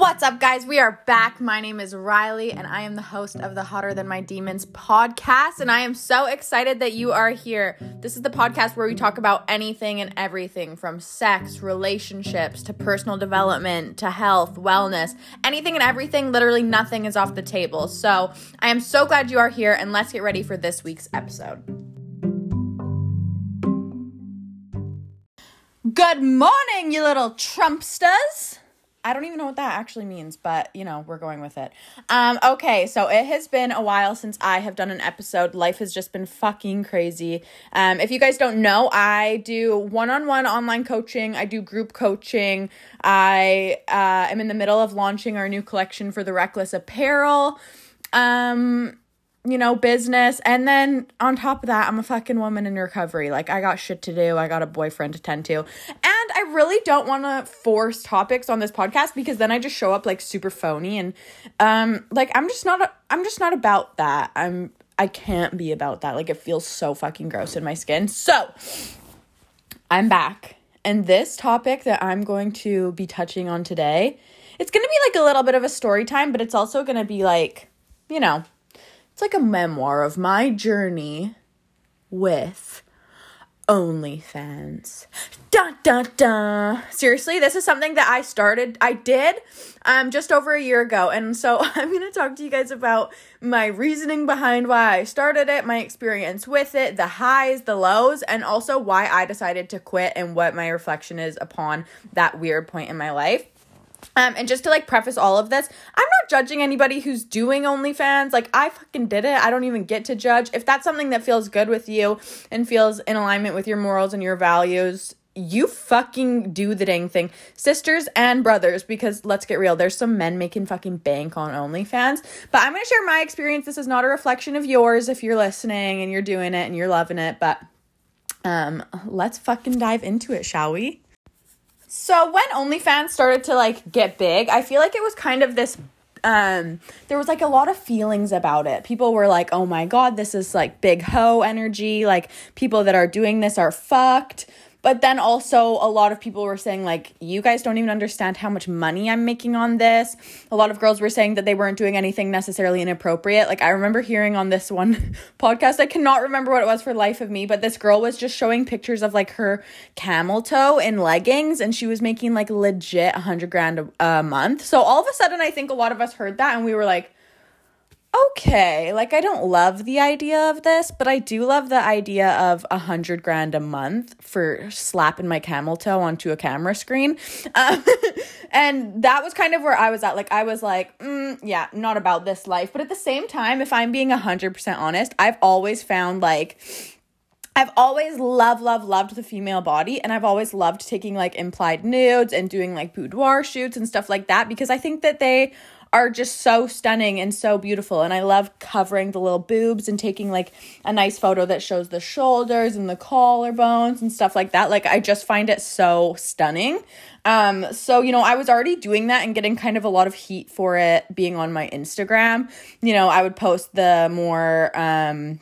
What's up, guys? We are back. My name is Riley, and I am the host of the Hotter Than My Demons podcast. And I am so excited that you are here. This is the podcast where we talk about anything and everything from sex, relationships, to personal development, to health, wellness, anything and everything. Literally, nothing is off the table. So I am so glad you are here, and let's get ready for this week's episode. Good morning, you little Trumpsters. I don't even know what that actually means, but you know, we're going with it. Um, okay, so it has been a while since I have done an episode. Life has just been fucking crazy. Um, if you guys don't know, I do one on one online coaching, I do group coaching. I uh, am in the middle of launching our new collection for the Reckless Apparel. Um, you know, business. And then on top of that, I'm a fucking woman in recovery. Like, I got shit to do. I got a boyfriend to tend to. And I really don't want to force topics on this podcast because then I just show up like super phony. And, um, like, I'm just not, a, I'm just not about that. I'm, I can't be about that. Like, it feels so fucking gross in my skin. So, I'm back. And this topic that I'm going to be touching on today, it's going to be like a little bit of a story time, but it's also going to be like, you know, it's like a memoir of my journey with OnlyFans. Dun dun dun. Seriously, this is something that I started, I did um just over a year ago. And so I'm to talk to you guys about my reasoning behind why I started it, my experience with it, the highs, the lows, and also why I decided to quit and what my reflection is upon that weird point in my life. Um, and just to like preface all of this, I'm not judging anybody who's doing OnlyFans. Like, I fucking did it. I don't even get to judge. If that's something that feels good with you and feels in alignment with your morals and your values, you fucking do the dang thing. Sisters and brothers, because let's get real, there's some men making fucking bank on OnlyFans. But I'm gonna share my experience. This is not a reflection of yours if you're listening and you're doing it and you're loving it. But um, let's fucking dive into it, shall we? So when OnlyFans started to like get big, I feel like it was kind of this um there was like a lot of feelings about it. People were like, "Oh my god, this is like big hoe energy. Like people that are doing this are fucked." But then also, a lot of people were saying, like, you guys don't even understand how much money I'm making on this. A lot of girls were saying that they weren't doing anything necessarily inappropriate. Like, I remember hearing on this one podcast, I cannot remember what it was for life of me, but this girl was just showing pictures of like her camel toe in leggings and she was making like legit 100 grand a, a month. So all of a sudden, I think a lot of us heard that and we were like, okay, like I don't love the idea of this, but I do love the idea of a hundred grand a month for slapping my camel toe onto a camera screen. Um, and that was kind of where I was at. Like, I was like, mm, yeah, not about this life. But at the same time, if I'm being a hundred percent honest, I've always found like, I've always loved, loved, loved the female body, and I've always loved taking like implied nudes and doing like boudoir shoots and stuff like that because I think that they are just so stunning and so beautiful. And I love covering the little boobs and taking like a nice photo that shows the shoulders and the collarbones and stuff like that. Like I just find it so stunning. Um, so you know, I was already doing that and getting kind of a lot of heat for it being on my Instagram. You know, I would post the more um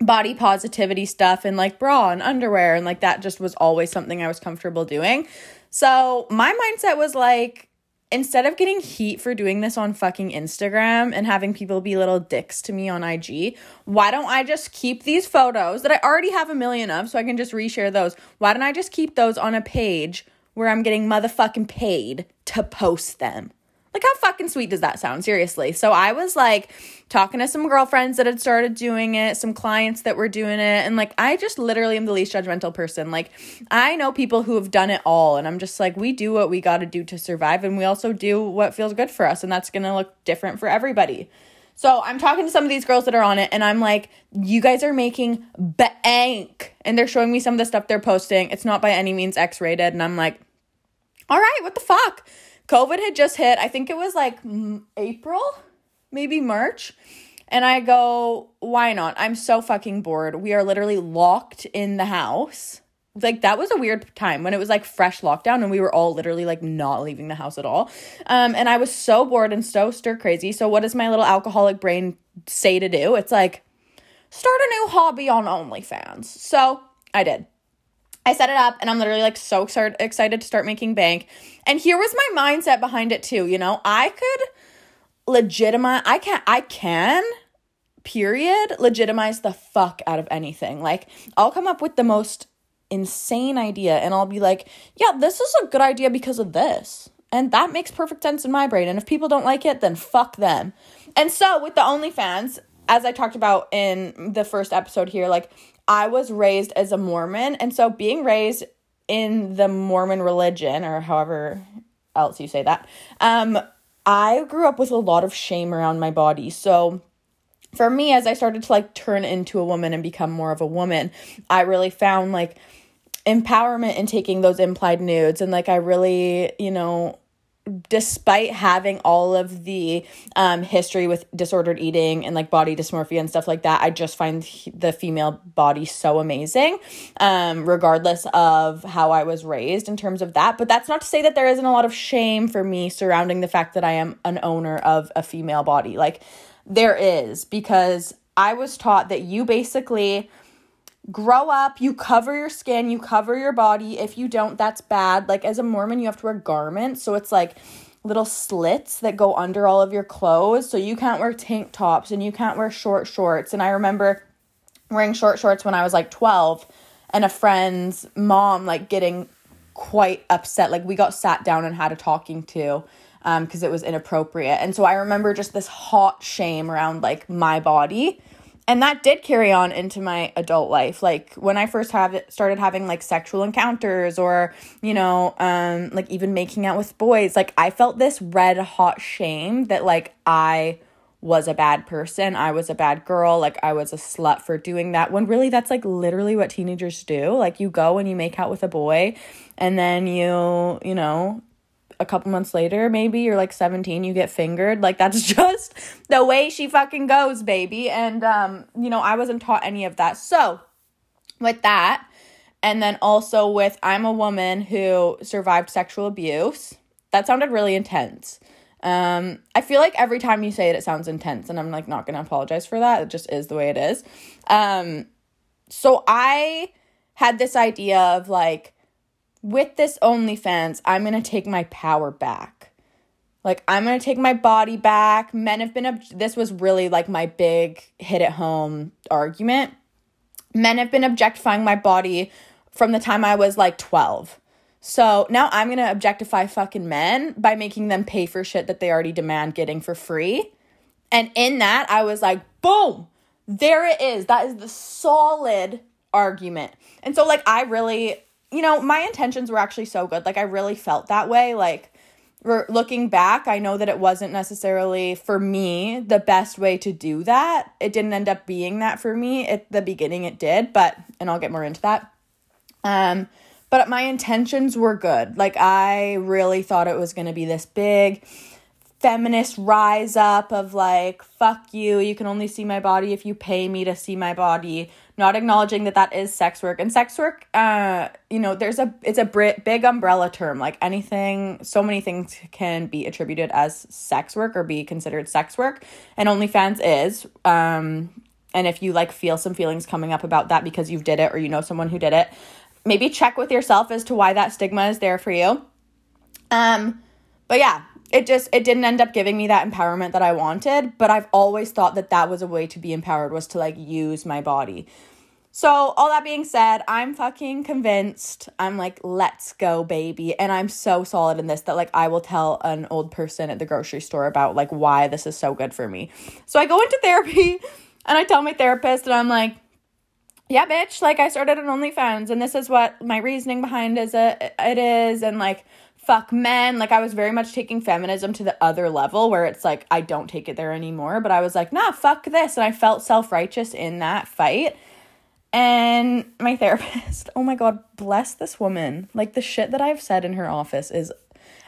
body positivity stuff and like bra and underwear and like that just was always something I was comfortable doing. So my mindset was like instead of getting heat for doing this on fucking Instagram and having people be little dicks to me on IG, why don't I just keep these photos that I already have a million of so I can just reshare those? Why don't I just keep those on a page where I'm getting motherfucking paid to post them? Like, how fucking sweet does that sound? Seriously. So I was like talking to some girlfriends that had started doing it, some clients that were doing it. And like, I just literally am the least judgmental person. Like, I know people who have done it all. And I'm just like, we do what we got to do to survive. And we also do what feels good for us. And that's going to look different for everybody. So I'm talking to some of these girls that are on it, and I'm like, you guys are making bank. And they're showing me some of the stuff they're posting. It's not by any means X rated. And I'm like, all right, what the fuck? COVID had just hit. I think it was like April, maybe March. And I go, why not? I'm so fucking bored. We are literally locked in the house. Like that was a weird time when it was like fresh lockdown and we were all literally like not leaving the house at all. Um, and I was so bored and so stir crazy. So what does my little alcoholic brain say to do? It's like start a new hobby on OnlyFans. So I did. I set it up and I'm literally like so excited to start making bank. And here was my mindset behind it too, you know? I could legitimize I can I can period legitimize the fuck out of anything. Like I'll come up with the most insane idea and I'll be like, "Yeah, this is a good idea because of this." And that makes perfect sense in my brain. And if people don't like it, then fuck them. And so with the OnlyFans, as I talked about in the first episode here, like I was raised as a Mormon. And so being raised in the Mormon religion, or however else you say that, um, I grew up with a lot of shame around my body. So for me, as I started to like turn into a woman and become more of a woman, I really found like empowerment in taking those implied nudes. And like I really, you know, despite having all of the um, history with disordered eating and like body dysmorphia and stuff like that, I just find the female body so amazing, um, regardless of how I was raised in terms of that. But that's not to say that there isn't a lot of shame for me surrounding the fact that I am an owner of a female body. Like, there is, because I was taught that you basically grow up, you cover your skin, you cover your body. If you don't, that's bad. Like as a Mormon, you have to wear garments. So it's like little slits that go under all of your clothes. So you can't wear tank tops and you can't wear short shorts. And I remember wearing short shorts when I was like 12 and a friend's mom like getting quite upset. Like we got sat down and had a talking to because um, it was inappropriate. And so I remember just this hot shame around like my body and that did carry on into my adult life. Like when i first have started having like sexual encounters or you know um like even making out with boys like i felt this red hot shame that like i was a bad person. I was a bad girl. Like i was a slut for doing that when really that's like literally what teenagers do. Like you go and you make out with a boy and then you you know a couple months later, maybe you're like 17, you get fingered. Like that's just the way she fucking goes, baby. And um, you know, I wasn't taught any of that. So, with that, and then also with I'm a woman who survived sexual abuse. That sounded really intense. Um, I feel like every time you say it, it sounds intense, and I'm like not gonna apologize for that. It just is the way it is. Um, so I had this idea of like with this OnlyFans, I'm going to take my power back. Like, I'm going to take my body back. Men have been, ob- this was really like my big hit at home argument. Men have been objectifying my body from the time I was like 12. So now I'm going to objectify fucking men by making them pay for shit that they already demand getting for free. And in that, I was like, boom, there it is. That is the solid argument. And so, like, I really, you know, my intentions were actually so good. Like I really felt that way. Like re- looking back, I know that it wasn't necessarily for me the best way to do that. It didn't end up being that for me. At the beginning it did, but and I'll get more into that. Um but my intentions were good. Like I really thought it was going to be this big feminist rise up of like fuck you you can only see my body if you pay me to see my body not acknowledging that that is sex work. And sex work uh you know there's a it's a big umbrella term. Like anything so many things can be attributed as sex work or be considered sex work. And OnlyFans is um and if you like feel some feelings coming up about that because you've did it or you know someone who did it maybe check with yourself as to why that stigma is there for you. Um but yeah it just it didn't end up giving me that empowerment that I wanted, but I've always thought that that was a way to be empowered was to like use my body. So, all that being said, I'm fucking convinced. I'm like, let's go, baby. And I'm so solid in this that, like, I will tell an old person at the grocery store about, like, why this is so good for me. So, I go into therapy and I tell my therapist, and I'm like, yeah, bitch, like, I started an OnlyFans, and this is what my reasoning behind is it, it is. And, like, fuck men. Like I was very much taking feminism to the other level where it's like I don't take it there anymore, but I was like, "Nah, fuck this." And I felt self-righteous in that fight. And my therapist, oh my god, bless this woman. Like the shit that I've said in her office is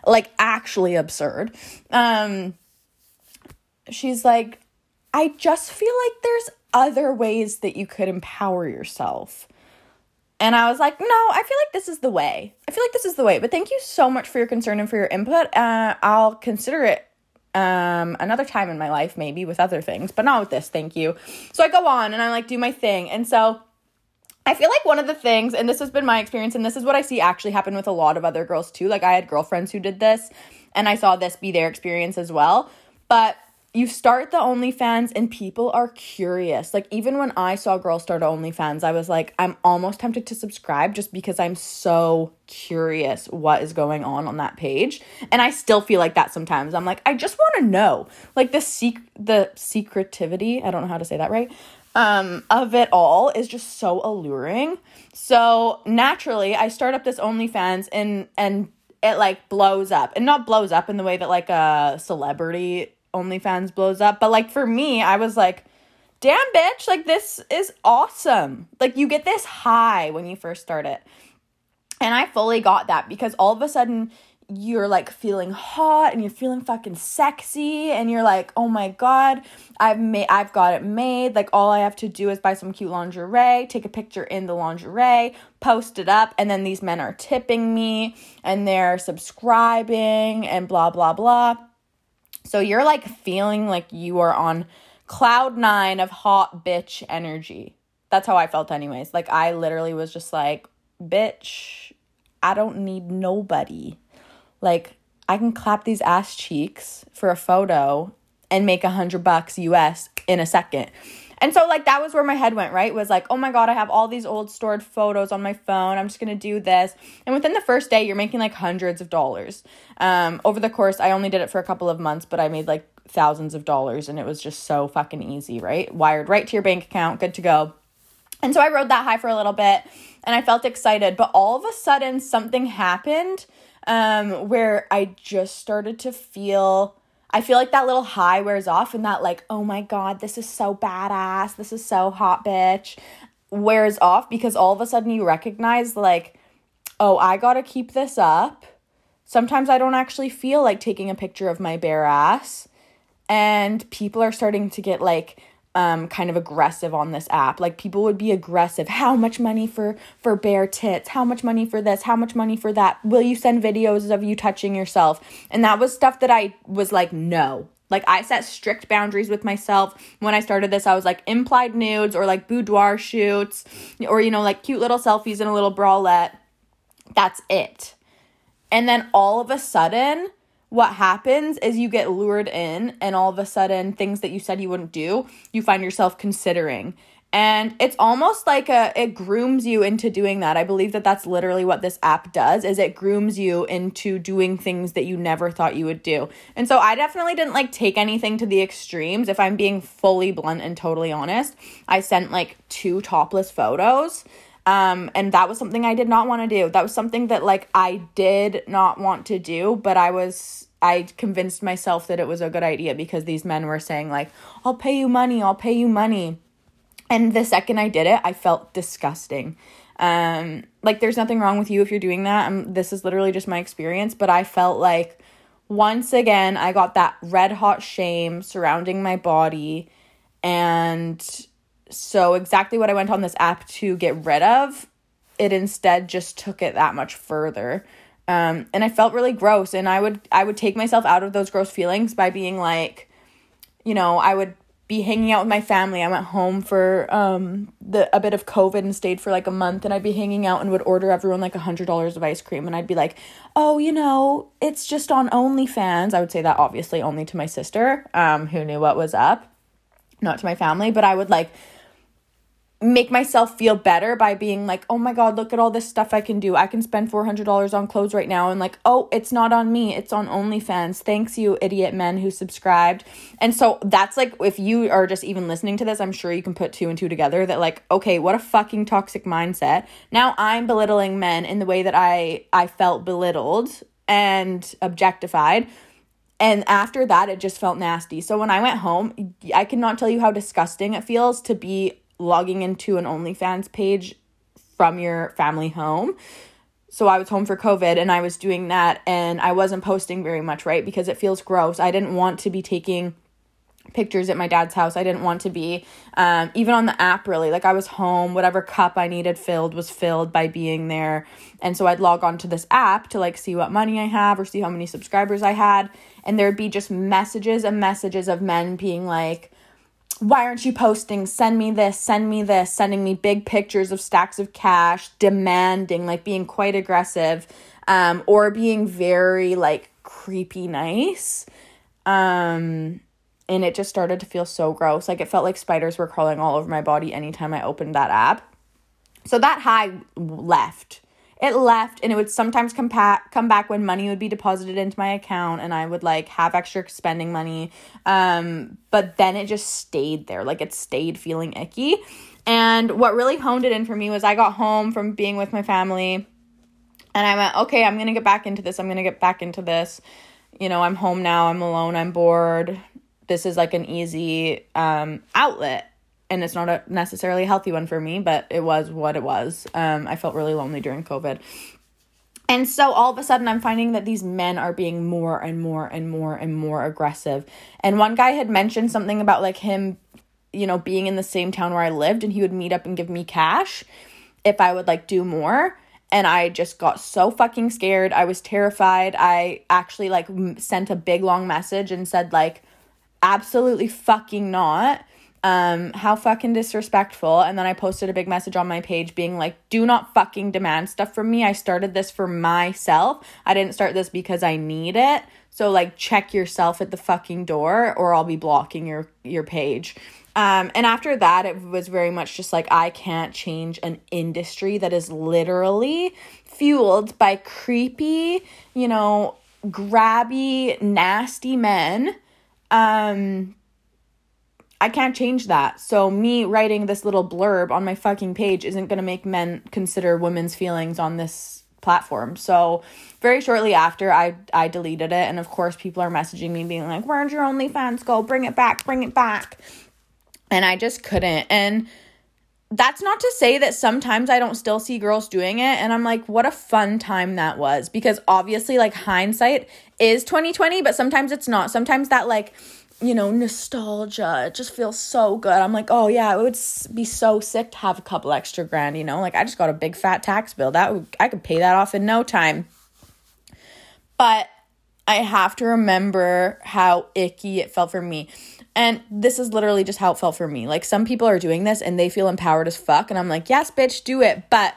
like actually absurd. Um she's like, "I just feel like there's other ways that you could empower yourself." And I was like, no, I feel like this is the way. I feel like this is the way. But thank you so much for your concern and for your input. Uh, I'll consider it um, another time in my life, maybe with other things, but not with this. Thank you. So I go on and I like do my thing. And so I feel like one of the things, and this has been my experience, and this is what I see actually happen with a lot of other girls too. Like, I had girlfriends who did this, and I saw this be their experience as well. But you start the OnlyFans and people are curious. Like even when I saw girls start OnlyFans, I was like, I'm almost tempted to subscribe just because I'm so curious what is going on on that page. And I still feel like that sometimes. I'm like, I just want to know. Like the sec the secretivity, I don't know how to say that right. Um, of it all is just so alluring. So naturally, I start up this OnlyFans and and it like blows up, and not blows up in the way that like a celebrity OnlyFans blows up. But like for me, I was like, damn, bitch, like this is awesome. Like you get this high when you first start it. And I fully got that because all of a sudden you're like feeling hot and you're feeling fucking sexy and you're like, "Oh my god, I've made I've got it made. Like all I have to do is buy some cute lingerie, take a picture in the lingerie, post it up, and then these men are tipping me and they're subscribing and blah blah blah." So you're like feeling like you are on cloud nine of hot bitch energy. That's how I felt, anyways. Like, I literally was just like, bitch, I don't need nobody. Like, I can clap these ass cheeks for a photo and make a hundred bucks US in a second. And so like that was where my head went, right? Was like, "Oh my god, I have all these old stored photos on my phone. I'm just going to do this." And within the first day, you're making like hundreds of dollars. Um over the course, I only did it for a couple of months, but I made like thousands of dollars and it was just so fucking easy, right? Wired right to your bank account, good to go. And so I rode that high for a little bit and I felt excited, but all of a sudden something happened um where I just started to feel I feel like that little high wears off and that like, oh my god, this is so badass. This is so hot bitch wears off because all of a sudden you recognize like, oh, I got to keep this up. Sometimes I don't actually feel like taking a picture of my bare ass and people are starting to get like um, kind of aggressive on this app. Like people would be aggressive. How much money for for bare tits? How much money for this? How much money for that? Will you send videos of you touching yourself? And that was stuff that I was like, no. Like I set strict boundaries with myself when I started this. I was like implied nudes or like boudoir shoots or you know like cute little selfies in a little bralette. That's it. And then all of a sudden, what happens is you get lured in and all of a sudden things that you said you wouldn't do you find yourself considering. And it's almost like a it grooms you into doing that. I believe that that's literally what this app does is it grooms you into doing things that you never thought you would do. And so i definitely didn't like take anything to the extremes. If i'm being fully blunt and totally honest i sent like two topless photos um, and that was something I did not want to do. That was something that like I did not want to do, but I was I convinced myself that it was a good idea because these men were saying like, "I'll pay you money, I'll pay you money." And the second I did it, I felt disgusting. Um, like there's nothing wrong with you if you're doing that. Um, this is literally just my experience, but I felt like once again I got that red hot shame surrounding my body and so, exactly what I went on this app to get rid of, it instead just took it that much further. Um, and I felt really gross. And I would I would take myself out of those gross feelings by being like, you know, I would be hanging out with my family. I went home for um the a bit of COVID and stayed for like a month and I'd be hanging out and would order everyone like a hundred dollars of ice cream and I'd be like, Oh, you know, it's just on OnlyFans. I would say that obviously only to my sister, um, who knew what was up, not to my family, but I would like make myself feel better by being like, oh my God, look at all this stuff I can do. I can spend $400 on clothes right now. And like, oh, it's not on me, it's on OnlyFans. Thanks, you idiot men who subscribed. And so that's like, if you are just even listening to this, I'm sure you can put two and two together that like, okay, what a fucking toxic mindset. Now I'm belittling men in the way that I, I felt belittled and objectified. And after that, it just felt nasty. So when I went home, I cannot tell you how disgusting it feels to be logging into an OnlyFans page from your family home. So I was home for COVID and I was doing that and I wasn't posting very much, right? Because it feels gross. I didn't want to be taking pictures at my dad's house. I didn't want to be um, even on the app really. Like I was home, whatever cup I needed filled was filled by being there. And so I'd log on to this app to like see what money I have or see how many subscribers I had. And there'd be just messages and messages of men being like, why aren't you posting? Send me this, send me this, sending me big pictures of stacks of cash, demanding, like being quite aggressive, um, or being very like creepy nice. Um, and it just started to feel so gross. Like it felt like spiders were crawling all over my body anytime I opened that app. So that high left it left and it would sometimes come, pa- come back when money would be deposited into my account and I would like have extra spending money. Um, but then it just stayed there. Like it stayed feeling icky. And what really honed it in for me was I got home from being with my family and I went, okay, I'm going to get back into this. I'm going to get back into this. You know, I'm home now. I'm alone. I'm bored. This is like an easy um, outlet and it's not a necessarily a healthy one for me, but it was what it was. Um, I felt really lonely during COVID. And so all of a sudden, I'm finding that these men are being more and more and more and more aggressive. And one guy had mentioned something about like him, you know, being in the same town where I lived, and he would meet up and give me cash if I would like do more. And I just got so fucking scared. I was terrified. I actually like sent a big long message and said, like, absolutely fucking not um, how fucking disrespectful. And then I posted a big message on my page being like, do not fucking demand stuff from me. I started this for myself. I didn't start this because I need it. So like check yourself at the fucking door or I'll be blocking your your page. Um, and after that, it was very much just like I can't change an industry that is literally fueled by creepy, you know, grabby, nasty men. Um, I can't change that. So me writing this little blurb on my fucking page isn't going to make men consider women's feelings on this platform. So very shortly after I I deleted it and of course people are messaging me being like, "Where'd your OnlyFans go? Bring it back, bring it back." And I just couldn't. And that's not to say that sometimes I don't still see girls doing it and I'm like what a fun time that was because obviously like hindsight is 2020 but sometimes it's not. Sometimes that like you know, nostalgia. It just feels so good. I'm like, oh yeah, it would be so sick to have a couple extra grand, you know? Like I just got a big fat tax bill. That would, I could pay that off in no time. But I have to remember how icky it felt for me. And this is literally just how it felt for me. Like some people are doing this and they feel empowered as fuck and I'm like, "Yes, bitch, do it." But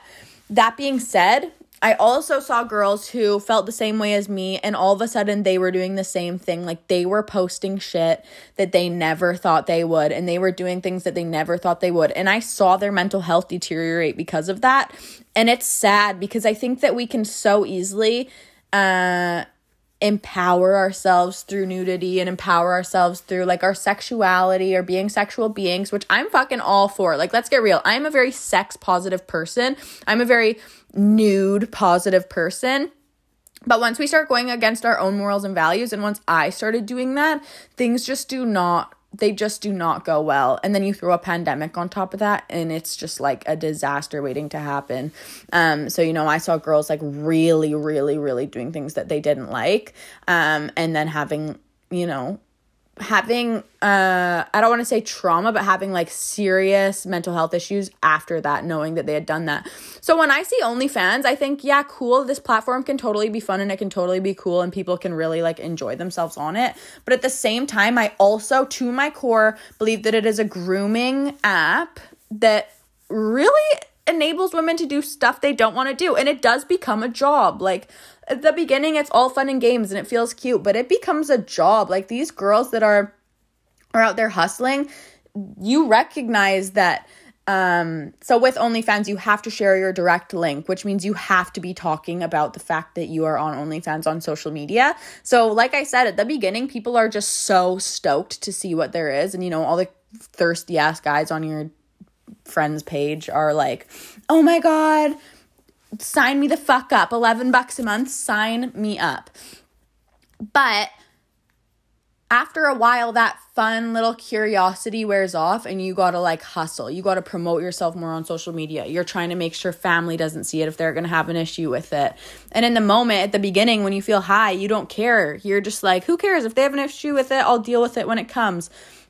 that being said, I also saw girls who felt the same way as me, and all of a sudden they were doing the same thing. Like they were posting shit that they never thought they would, and they were doing things that they never thought they would. And I saw their mental health deteriorate because of that. And it's sad because I think that we can so easily uh, empower ourselves through nudity and empower ourselves through like our sexuality or being sexual beings, which I'm fucking all for. Like, let's get real. I'm a very sex positive person. I'm a very nude positive person. But once we start going against our own morals and values, and once I started doing that, things just do not, they just do not go well. And then you throw a pandemic on top of that, and it's just like a disaster waiting to happen. Um, so, you know, I saw girls like really, really, really doing things that they didn't like, um, and then having, you know, having uh I don't want to say trauma but having like serious mental health issues after that knowing that they had done that. So when I see OnlyFans, I think yeah, cool, this platform can totally be fun and it can totally be cool and people can really like enjoy themselves on it. But at the same time, I also to my core believe that it is a grooming app that really enables women to do stuff they don't want to do and it does become a job. Like at the beginning it's all fun and games and it feels cute, but it becomes a job. Like these girls that are are out there hustling, you recognize that um, so with OnlyFans, you have to share your direct link, which means you have to be talking about the fact that you are on OnlyFans on social media. So, like I said at the beginning, people are just so stoked to see what there is, and you know, all the thirsty ass guys on your friends page are like, "Oh my god, sign me the fuck up. 11 bucks a month, sign me up. But after a while, that fun little curiosity wears off, and you gotta like hustle. You gotta promote yourself more on social media. You're trying to make sure family doesn't see it if they're gonna have an issue with it. And in the moment, at the beginning, when you feel high, you don't care. You're just like, who cares? If they have an issue with it, I'll deal with it when it comes.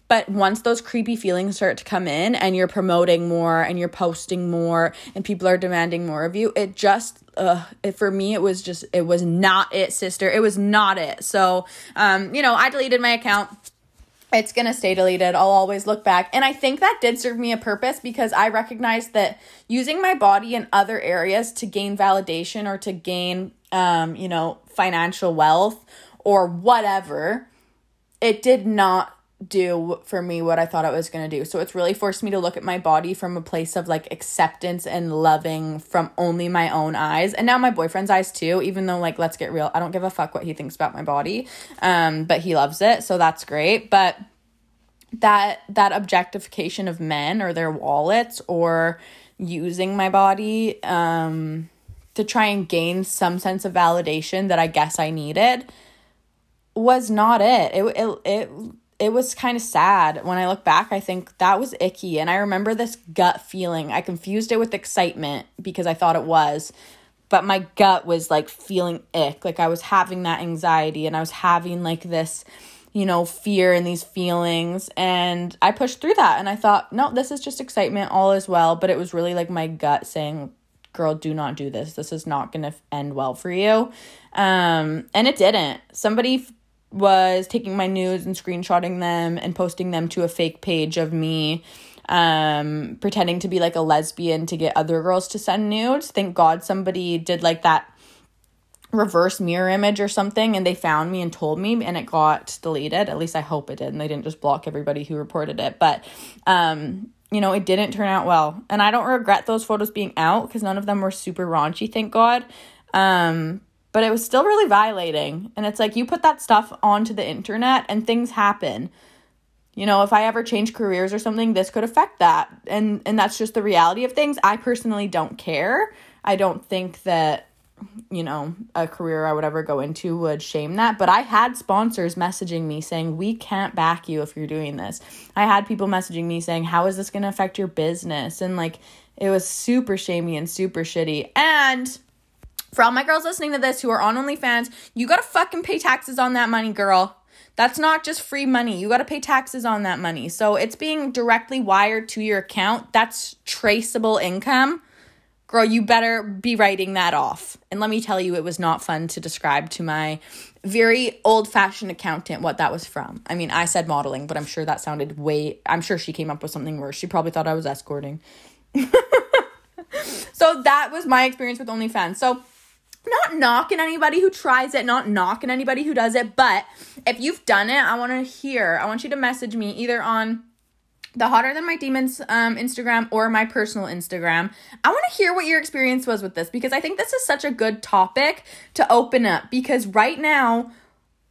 But once those creepy feelings start to come in and you're promoting more and you're posting more and people are demanding more of you, it just uh it, for me it was just it was not it, sister. It was not it. So, um, you know, I deleted my account it's going to stay deleted. I'll always look back. And I think that did serve me a purpose because I recognized that using my body in other areas to gain validation or to gain, um, you know, financial wealth or whatever, it did not do for me what I thought it was going to do. So it's really forced me to look at my body from a place of like acceptance and loving from only my own eyes. And now my boyfriend's eyes too, even though like let's get real, I don't give a fuck what he thinks about my body. Um but he loves it, so that's great. But that that objectification of men or their wallets or using my body um to try and gain some sense of validation that I guess I needed was not it. It it it it was kind of sad when I look back. I think that was icky. And I remember this gut feeling. I confused it with excitement because I thought it was, but my gut was like feeling ick. Like I was having that anxiety and I was having like this, you know, fear and these feelings. And I pushed through that and I thought, no, this is just excitement. All is well. But it was really like my gut saying, girl, do not do this. This is not going to end well for you. Um, and it didn't. Somebody was taking my nudes and screenshotting them and posting them to a fake page of me um pretending to be like a lesbian to get other girls to send nudes. Thank god somebody did like that reverse mirror image or something and they found me and told me and it got deleted. At least i hope it did and they didn't just block everybody who reported it. But um you know it didn't turn out well. And i don't regret those photos being out because none of them were super raunchy thank god. Um but it was still really violating. And it's like you put that stuff onto the internet and things happen. You know, if I ever change careers or something, this could affect that. And and that's just the reality of things. I personally don't care. I don't think that you know, a career I would ever go into would shame that. But I had sponsors messaging me saying, We can't back you if you're doing this. I had people messaging me saying, How is this going to affect your business? And like, it was super shamey and super shitty. And for all my girls listening to this who are on OnlyFans, you gotta fucking pay taxes on that money, girl. That's not just free money. You got to pay taxes on that money. So it's being directly wired to your account. That's traceable income. Girl, you better be writing that off. And let me tell you, it was not fun to describe to my very old fashioned accountant what that was from. I mean, I said modeling, but I'm sure that sounded way, I'm sure she came up with something worse. She probably thought I was escorting. so that was my experience with OnlyFans. So not knocking anybody who tries it, not knocking anybody who does it, but if you've done it, I want to hear. I want you to message me either on the hotter than my demons um, instagram or my personal instagram i want to hear what your experience was with this because i think this is such a good topic to open up because right now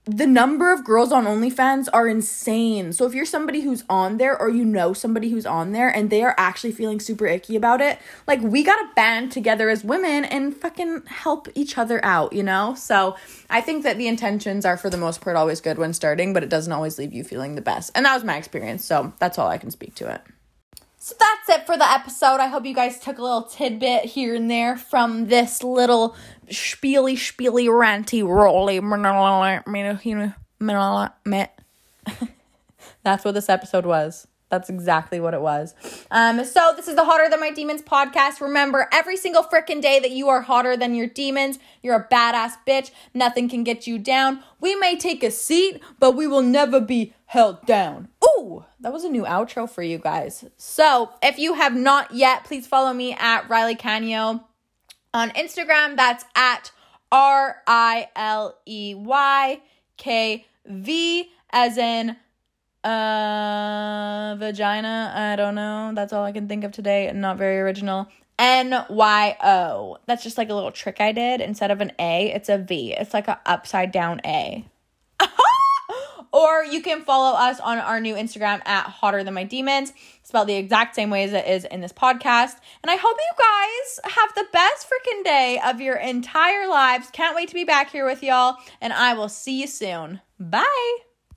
the number of girls on OnlyFans are insane. So if you're somebody who's on there or you know somebody who's on there and they are actually feeling super icky about it, like we got to band together as women and fucking help each other out, you know? So I think that the intentions are for the most part always good when starting, but it doesn't always leave you feeling the best. And that was my experience. So that's all I can speak to it. So that's it for the episode. I hope you guys took a little tidbit here and there from this little spiely, spiely, ranty, rolly. That's what this episode was. That's exactly what it was. Um, so this is the Hotter Than My Demons podcast. Remember, every single freaking day that you are hotter than your demons, you're a badass bitch. Nothing can get you down. We may take a seat, but we will never be held down. Ooh, that was a new outro for you guys. So if you have not yet, please follow me at Riley Canio on Instagram. That's at R I L E Y K V as in uh, vagina. I don't know. That's all I can think of today. Not very original. N Y O. That's just like a little trick I did. Instead of an A, it's a V. It's like an upside down A. or you can follow us on our new Instagram at Hotter Than My Demons, spelled the exact same way as it is in this podcast. And I hope you guys have the best freaking day of your entire lives. Can't wait to be back here with y'all, and I will see you soon. Bye.